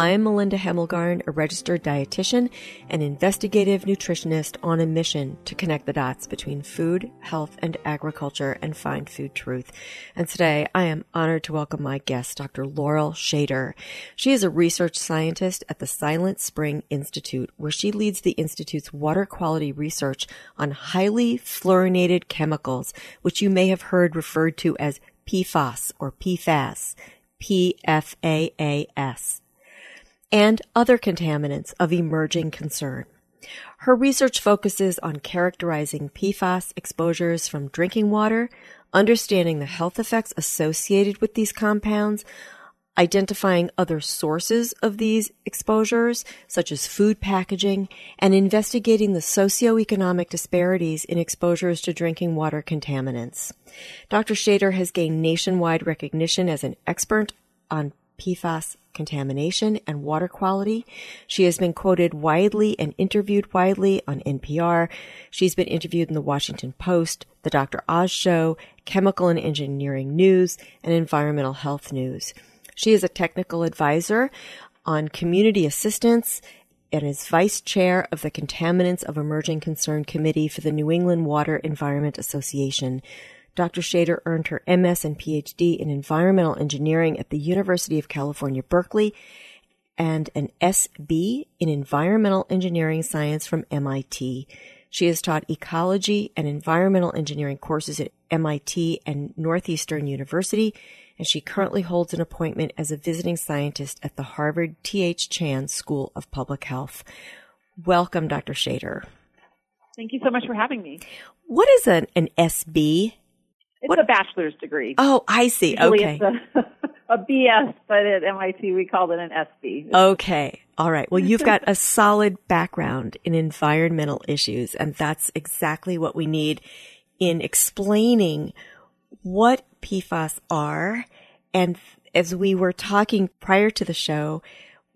I am Melinda Hemmelgarn, a registered dietitian and investigative nutritionist on a mission to connect the dots between food, health, and agriculture and find food truth. And today I am honored to welcome my guest, Dr. Laurel Schaider. She is a research scientist at the Silent Spring Institute, where she leads the Institute's water quality research on highly fluorinated chemicals, which you may have heard referred to as PFAS or PFAS. P-F-A-A-S and other contaminants of emerging concern. Her research focuses on characterizing PFAS exposures from drinking water, understanding the health effects associated with these compounds, identifying other sources of these exposures, such as food packaging, and investigating the socioeconomic disparities in exposures to drinking water contaminants. Dr. Schaider has gained nationwide recognition as an expert on PFAS contamination and water quality. She has been quoted widely and interviewed widely on NPR. She's been interviewed in the Washington Post, the Dr. Oz Show, Chemical and Engineering News, and Environmental Health News. She is a technical advisor on community assistance and is vice chair of the Contaminants of Emerging Concern Committee for the New England Water Environment Association. Dr. Schaider earned her MS and PhD in environmental engineering at the University of California, Berkeley, and an SB in environmental engineering science from MIT. She has taught ecology and environmental engineering courses at MIT and Northeastern University, and she currently holds an appointment as a visiting scientist at the Harvard T.H. Chan School of Public Health. Welcome, Dr. Schaider. Thank you so much for having me. What is an, an SB? It's what? a bachelor's degree. Oh, I see. Usually okay. A, a, BS, but at MIT we called it an SB. Okay. All right. Well, you've got a solid background in environmental issues, and that's exactly what we need in explaining what PFAS are. And as we were talking prior to the show,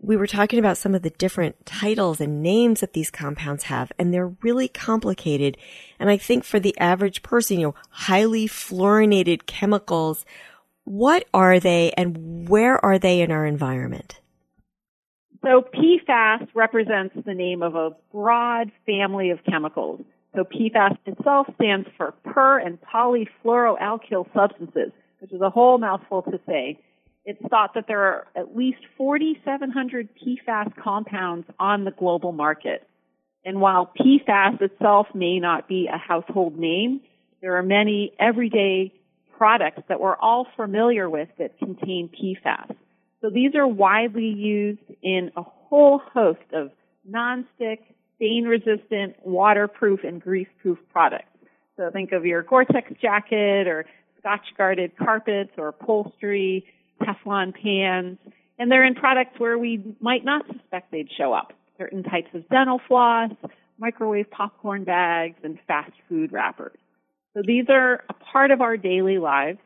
we were talking about some of the different titles and names that these compounds have, and they're really complicated. And I think for the average person, you know, highly fluorinated chemicals, what are they and where are they in our environment? So PFAS represents the name of a broad family of chemicals. So PFAS itself stands for per and polyfluoroalkyl substances, which is a whole mouthful to say. It's thought that there are at least 4,700 PFAS compounds on the global market. And while PFAS itself may not be a household name, there are many everyday products that we're all familiar with that contain PFAS. So these are widely used in a whole host of nonstick, stain resistant, waterproof, and grease proof products. So think of your Gore-Tex jacket or scotch guarded carpets or upholstery, Teflon pans, and they're in products where we might not suspect they'd show up. Certain types of dental floss, microwave popcorn bags, and fast food wrappers. So these are a part of our daily lives,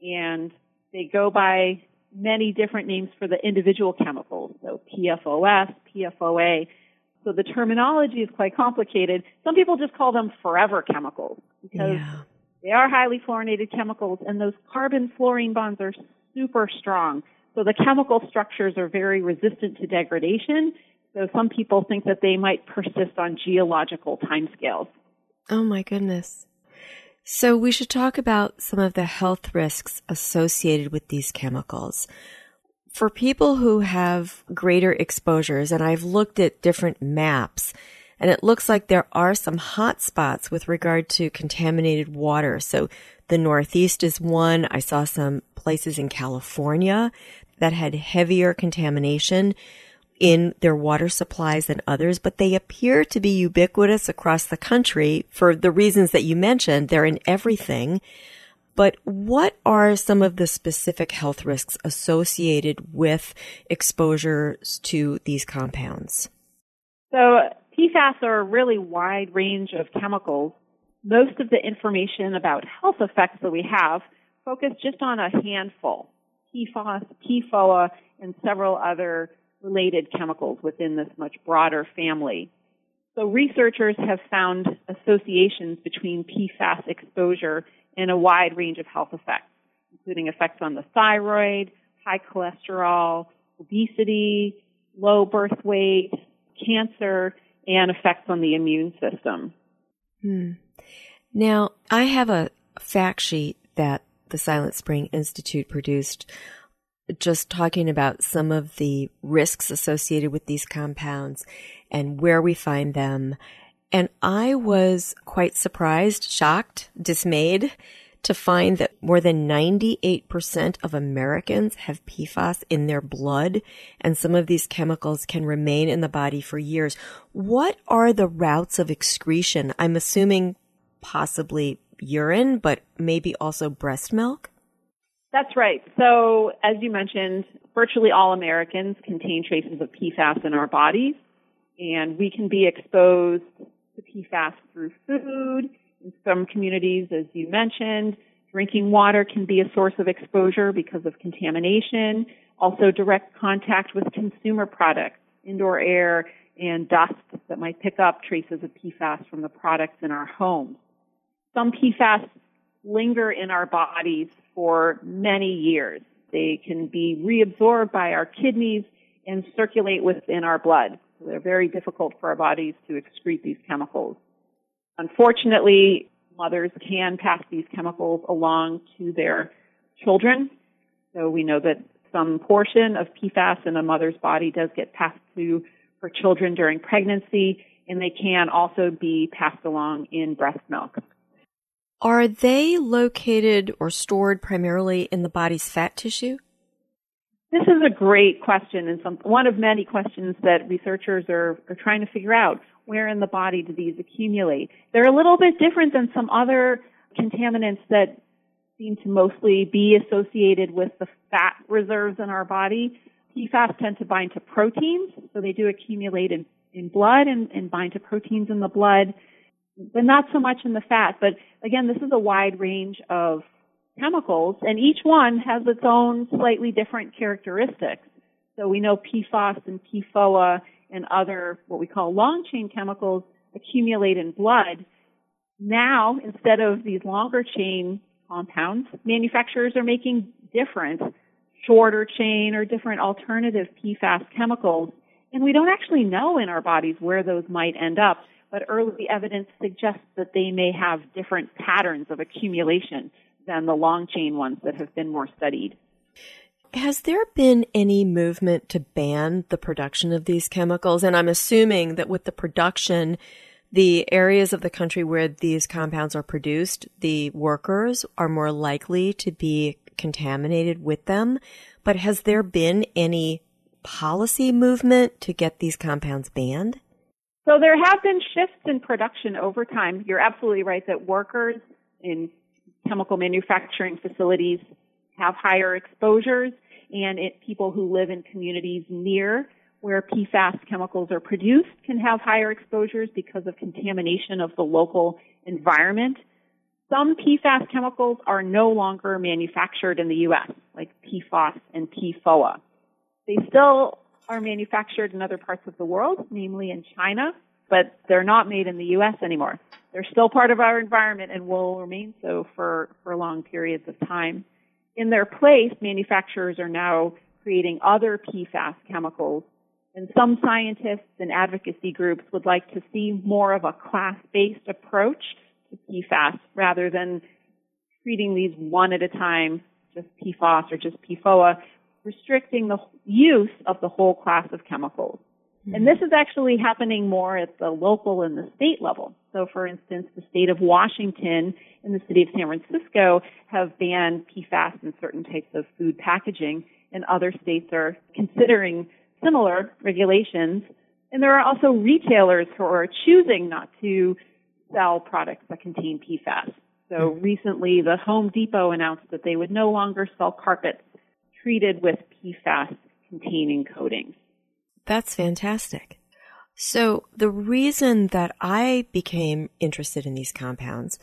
and they go by many different names for the individual chemicals. So PFOS, PFOA. So the terminology is quite complicated. Some people just call them forever chemicals because yeah. they are highly fluorinated chemicals, and those carbon fluorine bonds are super strong. So the chemical structures are very resistant to degradation. So some people think that they might persist on geological timescales. Oh my goodness. So we should talk about some of the health risks associated with these chemicals. For people who have greater exposures, and I've looked at different maps, and it looks like there are some hot spots with regard to contaminated water. So the Northeast is one. I saw some places in California that had heavier contamination in their water supplies than others, but they appear to be ubiquitous across the country for the reasons that you mentioned. They're in everything. But what are some of the specific health risks associated with exposures to these compounds? So PFAS are a really wide range of chemicals. Most of the information about health effects that we have focus just on a handful. PFAS, PFOA, and several other related chemicals within this much broader family. So researchers have found associations between PFOS exposure and a wide range of health effects, including effects on the thyroid, high cholesterol, obesity, low birth weight, cancer, and effects on the immune system. Hmm. Now, I have a fact sheet that the Silent Spring Institute produced just talking about some of the risks associated with these compounds and where we find them. And I was quite surprised, shocked, dismayed to find that more than 98% of Americans have PFAS in their blood, and some of these chemicals can remain in the body for years. What are the routes of excretion? I'm assuming possibly urine, but maybe also breast milk? That's right. So, as you mentioned, virtually all Americans contain traces of PFAS in our bodies, and we can be exposed to PFAS through food. In some communities, as you mentioned, drinking water can be a source of exposure because of contamination. Also, direct contact with consumer products, indoor air, and dust that might pick up traces of PFAS from the products in our homes. Some PFAS linger in our bodies for many years. They can be reabsorbed by our kidneys and circulate within our blood. So they're very difficult for our bodies to excrete these chemicals. Unfortunately, mothers can pass these chemicals along to their children. So we know that some portion of PFAS in a mother's body does get passed to her children during pregnancy, and they can also be passed along in breast milk. Are they located or stored primarily in the body's fat tissue? This is a great question and some, one of many questions that researchers are, are trying to figure out. Where in the body do these accumulate? They're a little bit different than some other contaminants that seem to mostly be associated with the fat reserves in our body. PFAS tend to bind to proteins, so they do accumulate in, in blood and, and bind to proteins in the blood but not so much in the fat. But again, this is a wide range of chemicals, and each one has its own slightly different characteristics. So we know PFOS and PFOA and other what we call long chain chemicals accumulate in blood. Now, instead of these longer chain compounds, manufacturers are making different shorter chain or different alternative PFAS chemicals. And we don't actually know in our bodies where those might end up but early evidence suggests that they may have different patterns of accumulation than the long chain ones that have been more studied. Has there been any movement to ban the production of these chemicals? And I'm assuming that with the production, the areas of the country where these compounds are produced, the workers are more likely to be contaminated with them. But has there been any policy movement to get these compounds banned? So there have been shifts in production over time. You're absolutely right that workers in chemical manufacturing facilities have higher exposures and it, people who live in communities near where PFAS chemicals are produced can have higher exposures because of contamination of the local environment. Some PFAS chemicals are no longer manufactured in the U.S., like PFOS and PFOA. They still are manufactured in other parts of the world, namely in China, but they're not made in the U.S. anymore. They're still part of our environment and will remain so for, for long periods of time. In their place, manufacturers are now creating other PFAS chemicals, and some scientists and advocacy groups would like to see more of a class-based approach to PFAS rather than treating these one at a time, just PFOS or just PFOA, restricting the use of the whole class of chemicals. Mm-hmm. And this is actually happening more at the local and the state level. So for instance, the state of Washington and the city of San Francisco have banned PFAS in certain types of food packaging and other states are considering similar regulations. And there are also retailers who are choosing not to sell products that contain PFAS. So mm-hmm. recently the Home Depot announced that they would no longer sell carpets treated with PFAS containing coatings. That's fantastic. So the reason that I became interested in these compounds,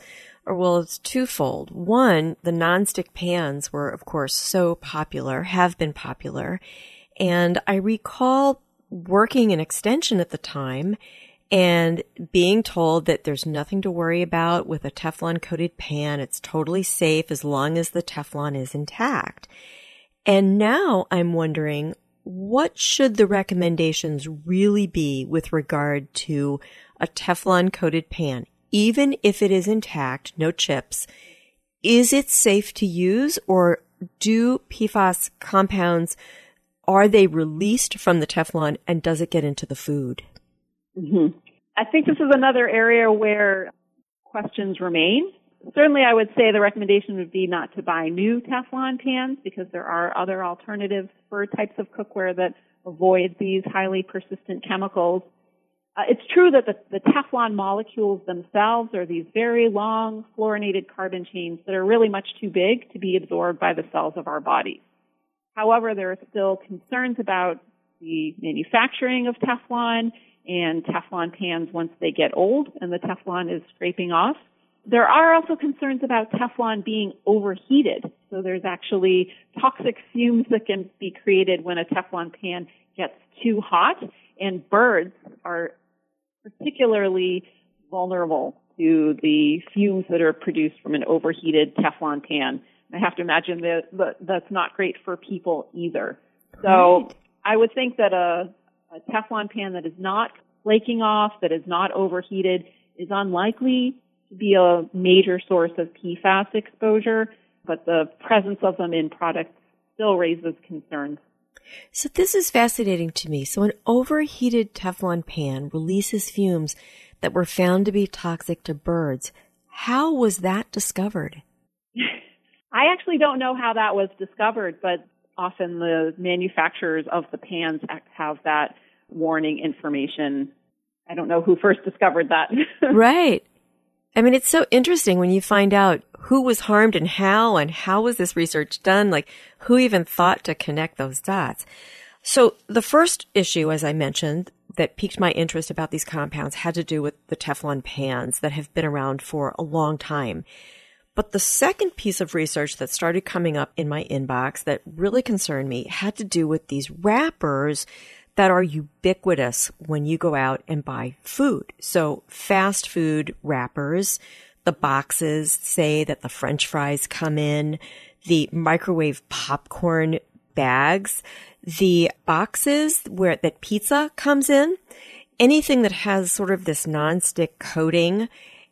or well, it's twofold. One, the nonstick pans were, of course, so popular, have been popular. And I recall working in extension at the time and being told that there's nothing to worry about with a Teflon coated pan. It's totally safe as long as the Teflon is intact. And now I'm wondering, what should the recommendations really be with regard to a Teflon coated pan? Even if it is intact, no chips, is it safe to use or do PFAS compounds, are they released from the Teflon and does it get into the food? Mm-hmm. I think this is another area where questions remain. Certainly, I would say the recommendation would be not to buy new Teflon pans because there are other alternatives for types of cookware that avoid these highly persistent chemicals. Uh, it's true that the, the Teflon molecules themselves are these very long fluorinated carbon chains that are really much too big to be absorbed by the cells of our bodies. However, there are still concerns about the manufacturing of Teflon and Teflon pans once they get old and the Teflon is scraping off. There are also concerns about Teflon being overheated. So there's actually toxic fumes that can be created when a Teflon pan gets too hot and birds are particularly vulnerable to the fumes that are produced from an overheated Teflon pan. I have to imagine that, that that's not great for people either. So right. I would think that a, a Teflon pan that is not flaking off, that is not overheated, is unlikely be a major source of PFAS exposure, but the presence of them in products still raises concerns. So this is fascinating to me. So an overheated Teflon pan releases fumes that were found to be toxic to birds. How was that discovered? I actually don't know how that was discovered, but often the manufacturers of the pans have that warning information. I don't know who first discovered that. right. I mean, it's so interesting when you find out who was harmed and how and how was this research done? Like who even thought to connect those dots? So the first issue, as I mentioned, that piqued my interest about these compounds had to do with the Teflon pans that have been around for a long time. But the second piece of research that started coming up in my inbox that really concerned me had to do with these wrappers that are ubiquitous when you go out and buy food. So fast food wrappers, the boxes say that the french fries come in, the microwave popcorn bags, the boxes where that pizza comes in, anything that has sort of this nonstick coating.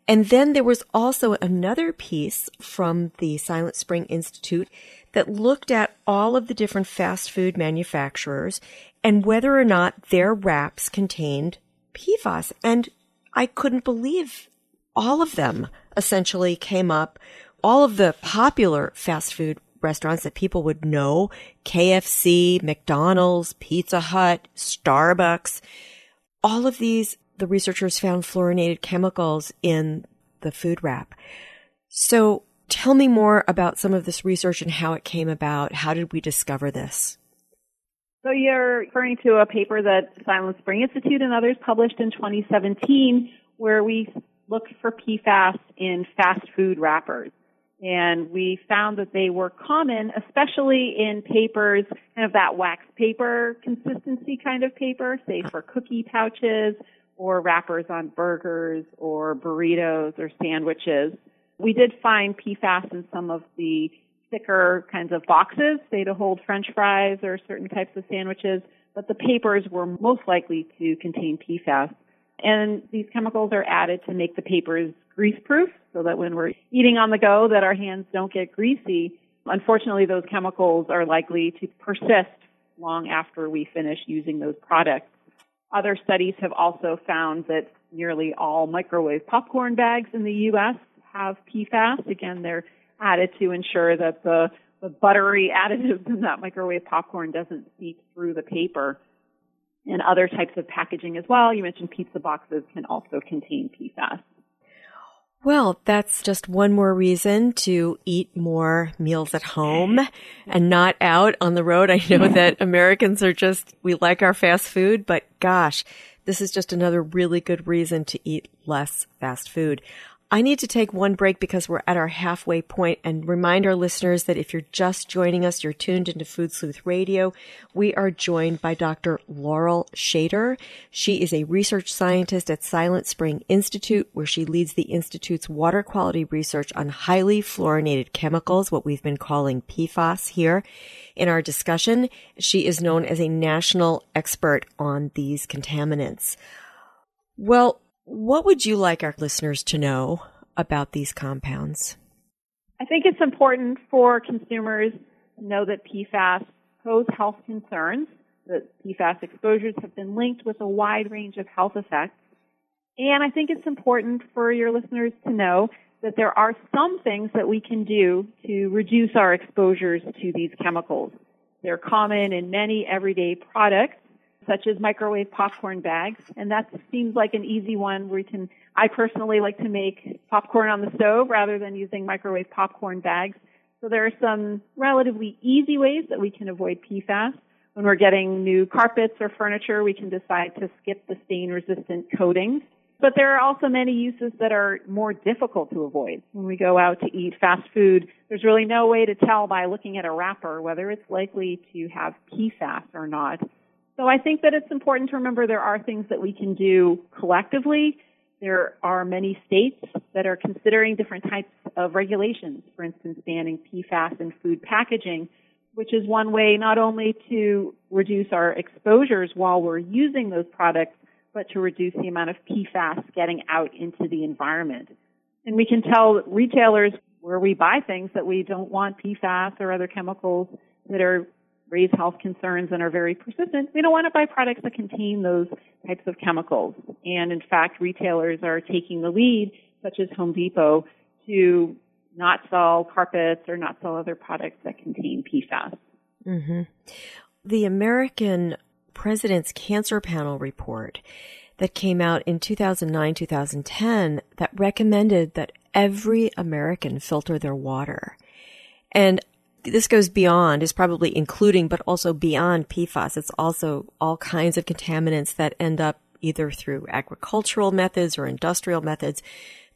And then there was also another piece from the Silent Spring Institute that looked at all of the different fast food manufacturers and whether or not their wraps contained PFAS. And I couldn't believe all of them essentially came up. All of the popular fast food restaurants that people would know, KFC, McDonald's, Pizza Hut, Starbucks, all of these, the researchers found fluorinated chemicals in the food wrap. So tell me more about some of this research and how it came about. How did we discover this? So you're referring to a paper that Silent Spring Institute and others published in 2017 where we looked for PFAS in fast food wrappers. And we found that they were common, especially in papers, kind of that wax paper consistency kind of paper, say for cookie pouches or wrappers on burgers or burritos or sandwiches. We did find PFAS in some of the thicker kinds of boxes, say to hold french fries or certain types of sandwiches, but the papers were most likely to contain PFAS. And these chemicals are added to make the papers grease proof so that when we're eating on the go that our hands don't get greasy. Unfortunately, those chemicals are likely to persist long after we finish using those products. Other studies have also found that nearly all microwave popcorn bags in the U.S. have PFAS. Again, they're added to ensure that the, the buttery additives in that microwave popcorn doesn't seep through the paper. And other types of packaging as well. You mentioned pizza boxes can also contain PFAS. Well, that's just one more reason to eat more meals at home and not out on the road. I know that Americans are just, we like our fast food, but gosh, this is just another really good reason to eat less fast food. I need to take one break because we're at our halfway point and remind our listeners that if you're just joining us, you're tuned into Food Sleuth Radio. We are joined by Dr. Laurel Schaider. She is a research scientist at Silent Spring Institute, where she leads the Institute's water quality research on highly fluorinated chemicals, what we've been calling PFAS here. In our discussion, she is known as a national expert on these contaminants. Well, what would you like our listeners to know about these compounds? I think it's important for consumers to know that PFAS pose health concerns, that PFAS exposures have been linked with a wide range of health effects. And I think it's important for your listeners to know that there are some things that we can do to reduce our exposures to these chemicals. They're common in many everyday products, such as microwave popcorn bags. And that seems like an easy one where we can, I personally like to make popcorn on the stove rather than using microwave popcorn bags. So there are some relatively easy ways that we can avoid PFAS. When we're getting new carpets or furniture, we can decide to skip the stain resistant coatings. But there are also many uses that are more difficult to avoid. When we go out to eat fast food, there's really no way to tell by looking at a wrapper whether it's likely to have PFAS or not. So I think that it's important to remember there are things that we can do collectively. There are many states that are considering different types of regulations, for instance, banning PFAS in food packaging, which is one way not only to reduce our exposures while we're using those products, but to reduce the amount of PFAS getting out into the environment. And we can tell retailers where we buy things that we don't want PFAS or other chemicals that are raise health concerns and are very persistent, we don't want to buy products that contain those types of chemicals. And in fact, retailers are taking the lead, such as Home Depot, to not sell carpets or not sell other products that contain PFAS. Mm-hmm. The American President's Cancer Panel report that came out in 2009 2010 that recommended that every American filter their water. And this goes beyond, is probably including, but also beyond PFAS. It's also all kinds of contaminants that end up either through agricultural methods or industrial methods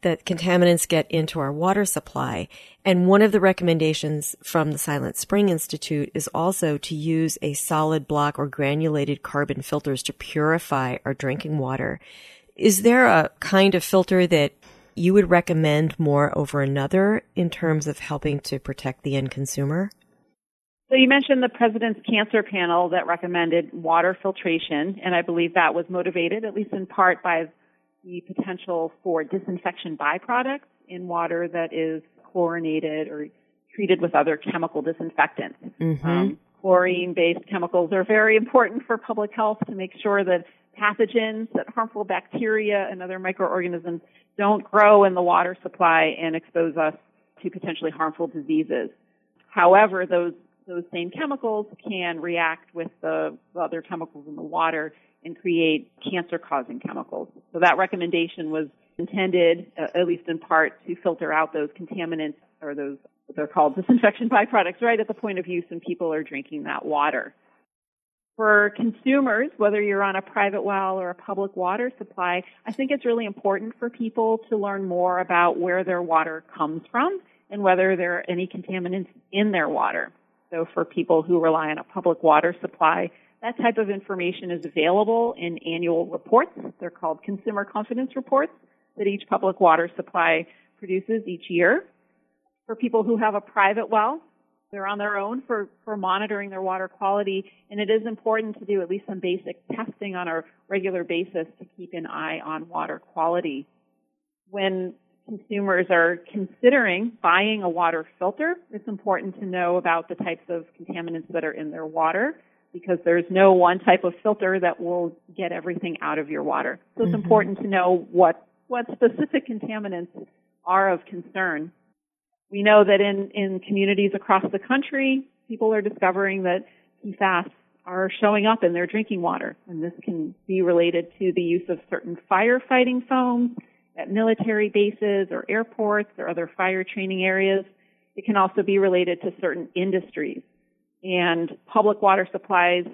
that contaminants get into our water supply. And one of the recommendations from the Silent Spring Institute is also to use a solid block or granulated carbon filters to purify our drinking water. Is there a kind of filter that you would recommend more over another in terms of helping to protect the end consumer? So you mentioned the President's Cancer Panel that recommended water filtration, and I believe that was motivated, at least in part, by the potential for disinfection byproducts in water that is chlorinated or treated with other chemical disinfectants. Mm-hmm. Um, chlorine-based chemicals are very important for public health to make sure that pathogens, that harmful bacteria and other microorganisms don't grow in the water supply and expose us to potentially harmful diseases. However, those those same chemicals can react with the, the other chemicals in the water and create cancer causing chemicals. So that recommendation was intended, uh, at least in part, to filter out those contaminants or those they're called disinfection byproducts right at the point of use when people are drinking that water. For consumers, whether you're on a private well or a public water supply, I think it's really important for people to learn more about where their water comes from and whether there are any contaminants in their water. So for people who rely on a public water supply, that type of information is available in annual reports. They're called consumer confidence reports that each public water supply produces each year. For people who have a private well, they're on their own for, for monitoring their water quality, and it is important to do at least some basic testing on a regular basis to keep an eye on water quality. When consumers are considering buying a water filter, it's important to know about the types of contaminants that are in their water because there's no one type of filter that will get everything out of your water. So it's mm-hmm. important to know what, what specific contaminants are of concern we know that in, in communities across the country, people are discovering that PFAS are showing up in their drinking water. And this can be related to the use of certain firefighting foams at military bases or airports or other fire training areas. It can also be related to certain industries. And public water supplies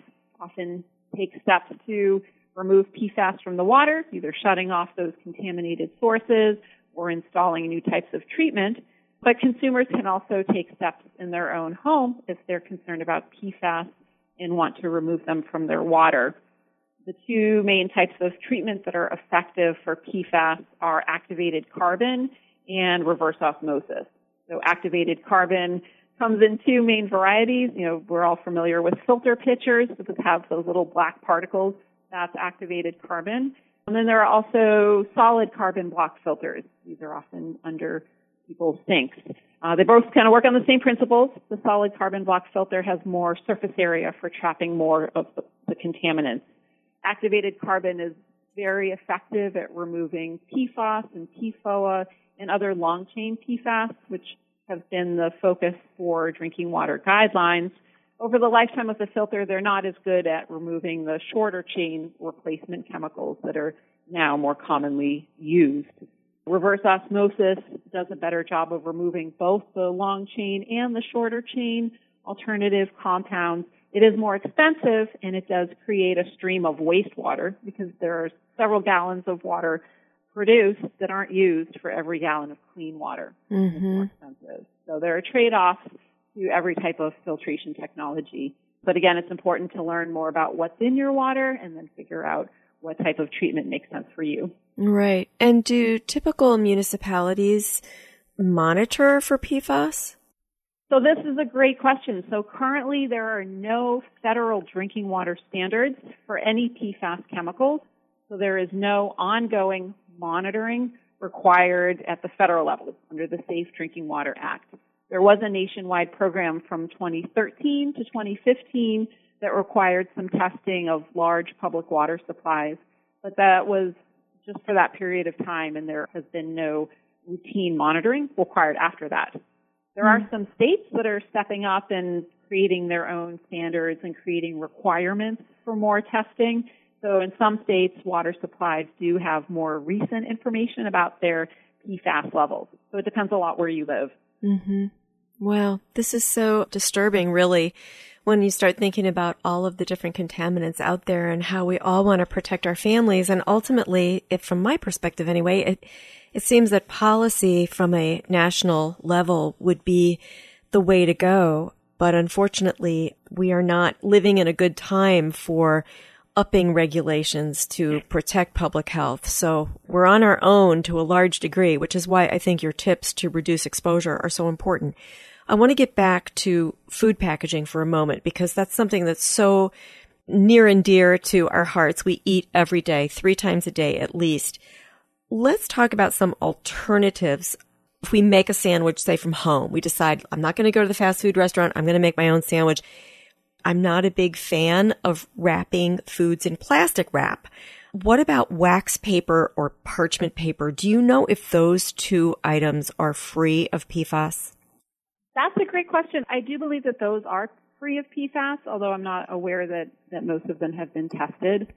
often take steps to remove PFAS from the water, either shutting off those contaminated sources or installing new types of treatment. But consumers can also take steps in their own home if they're concerned about PFAS and want to remove them from their water. The two main types of treatments that are effective for PFAS are activated carbon and reverse osmosis. So activated carbon comes in two main varieties. You know, we're all familiar with filter pitchers that have those little black particles. That's activated carbon. And then there are also solid carbon block filters. These are often under people's think. Uh, they both kind of work on the same principles. The solid carbon block filter has more surface area for trapping more of the, the contaminants. Activated carbon is very effective at removing PFOS and PFOA and other long chain PFAS, which have been the focus for drinking water guidelines. Over the lifetime of the filter, they're not as good at removing the shorter chain replacement chemicals that are now more commonly used. Reverse osmosis does a better job of removing both the long chain and the shorter chain alternative compounds. It is more expensive and it does create a stream of wastewater because there are several gallons of water produced that aren't used for every gallon of clean water. Mm-hmm. It's more expensive. So there are trade-offs to every type of filtration technology. But again, it's important to learn more about what's in your water and then figure out what type of treatment makes sense for you. Right. And do typical municipalities monitor for PFAS? So this is a great question. So currently there are no federal drinking water standards for any PFAS chemicals. So there is no ongoing monitoring required at the federal level under the Safe Drinking Water Act. There was a nationwide program from 2013 to 2015 that required some testing of large public water supplies, but that was just for that period of time and there has been no routine monitoring required after that. There are some states that are stepping up and creating their own standards and creating requirements for more testing. So in some states, water supplies do have more recent information about their PFAS levels. So it depends a lot where you live. Mm-hmm. Well, this is so disturbing, really, when you start thinking about all of the different contaminants out there and how we all want to protect our families. And ultimately, if from my perspective anyway, it, it seems that policy from a national level would be the way to go. But unfortunately, we are not living in a good time for upping regulations to protect public health. So we're on our own to a large degree, which is why I think your tips to reduce exposure are so important. I want to get back to food packaging for a moment because that's something that's so near and dear to our hearts. We eat every day, three times a day at least. Let's talk about some alternatives. If we make a sandwich, say from home, we decide I'm not going to go to the fast food restaurant. I'm going to make my own sandwich. I'm not a big fan of wrapping foods in plastic wrap. What about wax paper or parchment paper? Do you know if those two items are free of PFAS? That's a great question. I do believe that those are free of PFAS, although I'm not aware that, that most of them have been tested.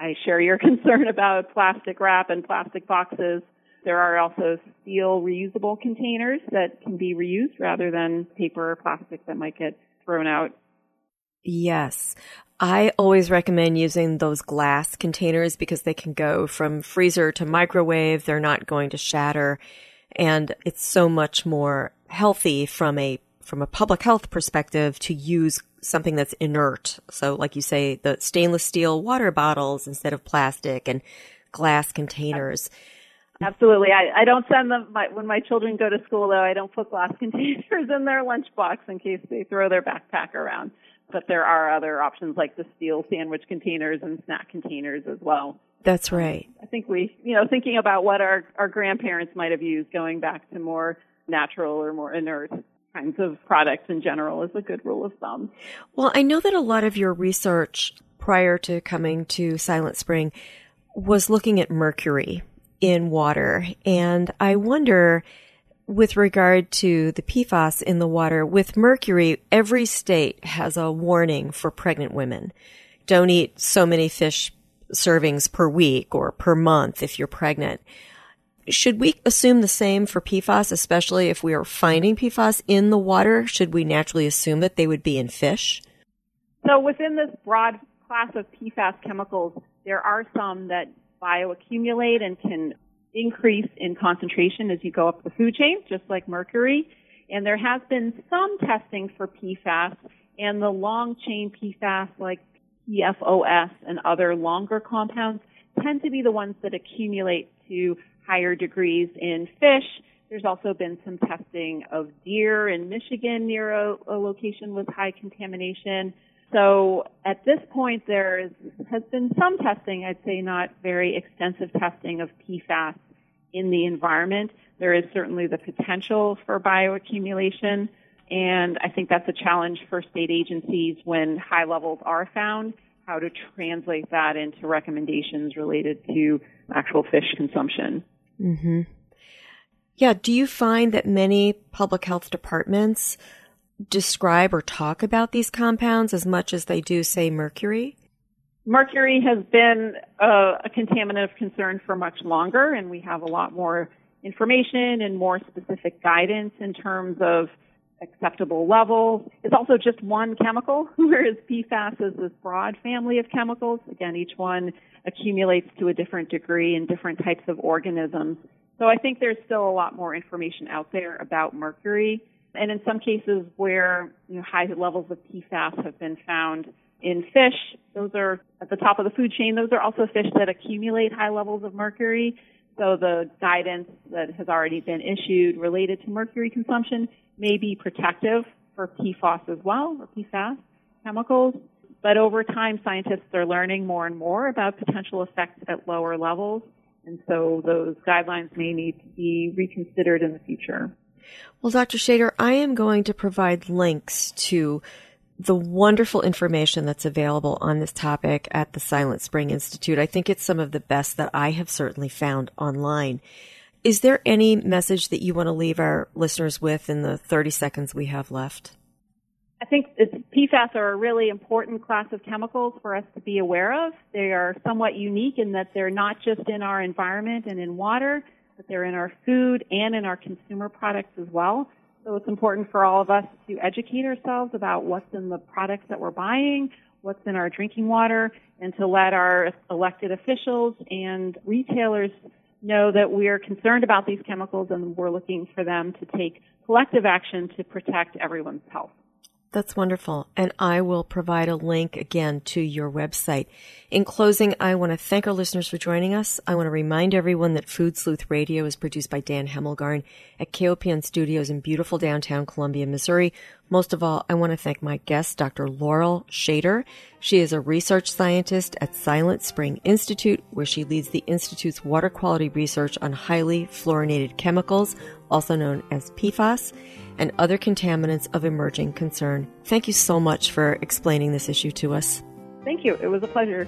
I share your concern about plastic wrap and plastic boxes. There are also steel reusable containers that can be reused rather than paper or plastic that might get thrown out Yes. I always recommend using those glass containers because they can go from freezer to microwave. They're not going to shatter. And it's so much more healthy from a, from a public health perspective to use something that's inert. So like you say, the stainless steel water bottles instead of plastic and glass containers. Absolutely. I, I don't send them my, when my children go to school though. I don't put glass containers in their lunchbox in case they throw their backpack around but there are other options like the steel sandwich containers and snack containers as well. That's right. I think we, you know, thinking about what our, our grandparents might have used going back to more natural or more inert kinds of products in general is a good rule of thumb. Well, I know that a lot of your research prior to coming to Silent Spring was looking at mercury in water. And I wonder with regard to the PFAS in the water, with mercury, every state has a warning for pregnant women. Don't eat so many fish servings per week or per month if you're pregnant. Should we assume the same for PFAS, especially if we are finding PFAS in the water? Should we naturally assume that they would be in fish? So within this broad class of PFAS chemicals, There are some that bioaccumulate and can increase in concentration as you go up the food chain, just like mercury. And there has been some testing for PFAS and the long chain PFAS like PFOS and other longer compounds tend to be the ones that accumulate to higher degrees in fish. There's also been some testing of deer in Michigan near a, a location with high contamination. So at this point, there is, has been some testing, I'd say not very extensive testing of PFAS in the environment. There is certainly the potential for bioaccumulation, and I think that's a challenge for state agencies when high levels are found, how to translate that into recommendations related to actual fish consumption. Mm-hmm. Yeah, do you find that many public health departments describe or talk about these compounds as much as they do, say, mercury? Mercury has been a, a contaminant of concern for much longer, and we have a lot more information and more specific guidance in terms of acceptable levels. It's also just one chemical, whereas PFAS is this broad family of chemicals. Again, each one accumulates to a different degree in different types of organisms. So I think there's still a lot more information out there about mercury. And in some cases where you know, high levels of PFAS have been found in fish, those are at the top of the food chain. Those are also fish that accumulate high levels of mercury. So the guidance that has already been issued related to mercury consumption may be protective for PFAS as well, or PFAS chemicals. But over time, scientists are learning more and more about potential effects at lower levels. And so those guidelines may need to be reconsidered in the future. Well, Dr. Schaider, I am going to provide links to the wonderful information that's available on this topic at the Silent Spring Institute. I think it's some of the best that I have certainly found online. Is there any message that you want to leave our listeners with in the 30 seconds we have left? I think PFAS are a really important class of chemicals for us to be aware of. They are somewhat unique in that they're not just in our environment and in water, but they're in our food and in our consumer products as well. So it's important for all of us to educate ourselves about what's in the products that we're buying, what's in our drinking water, and to let our elected officials and retailers know that we're concerned about these chemicals and we're looking for them to take collective action to protect everyone's health. That's wonderful. And I will provide a link again to your website. In closing, I want to thank our listeners for joining us. I want to remind everyone that Food Sleuth Radio is produced by Dan Hemmelgarn at KOPN Studios in beautiful downtown Columbia, Missouri. Most of all, I want to thank my guest, Dr. Laurel Schaider. She is a research scientist at Silent Spring Institute, where she leads the Institute's water quality research on highly fluorinated chemicals, also known as PFAS and other contaminants of emerging concern. Thank you so much for explaining this issue to us. Thank you. It was a pleasure.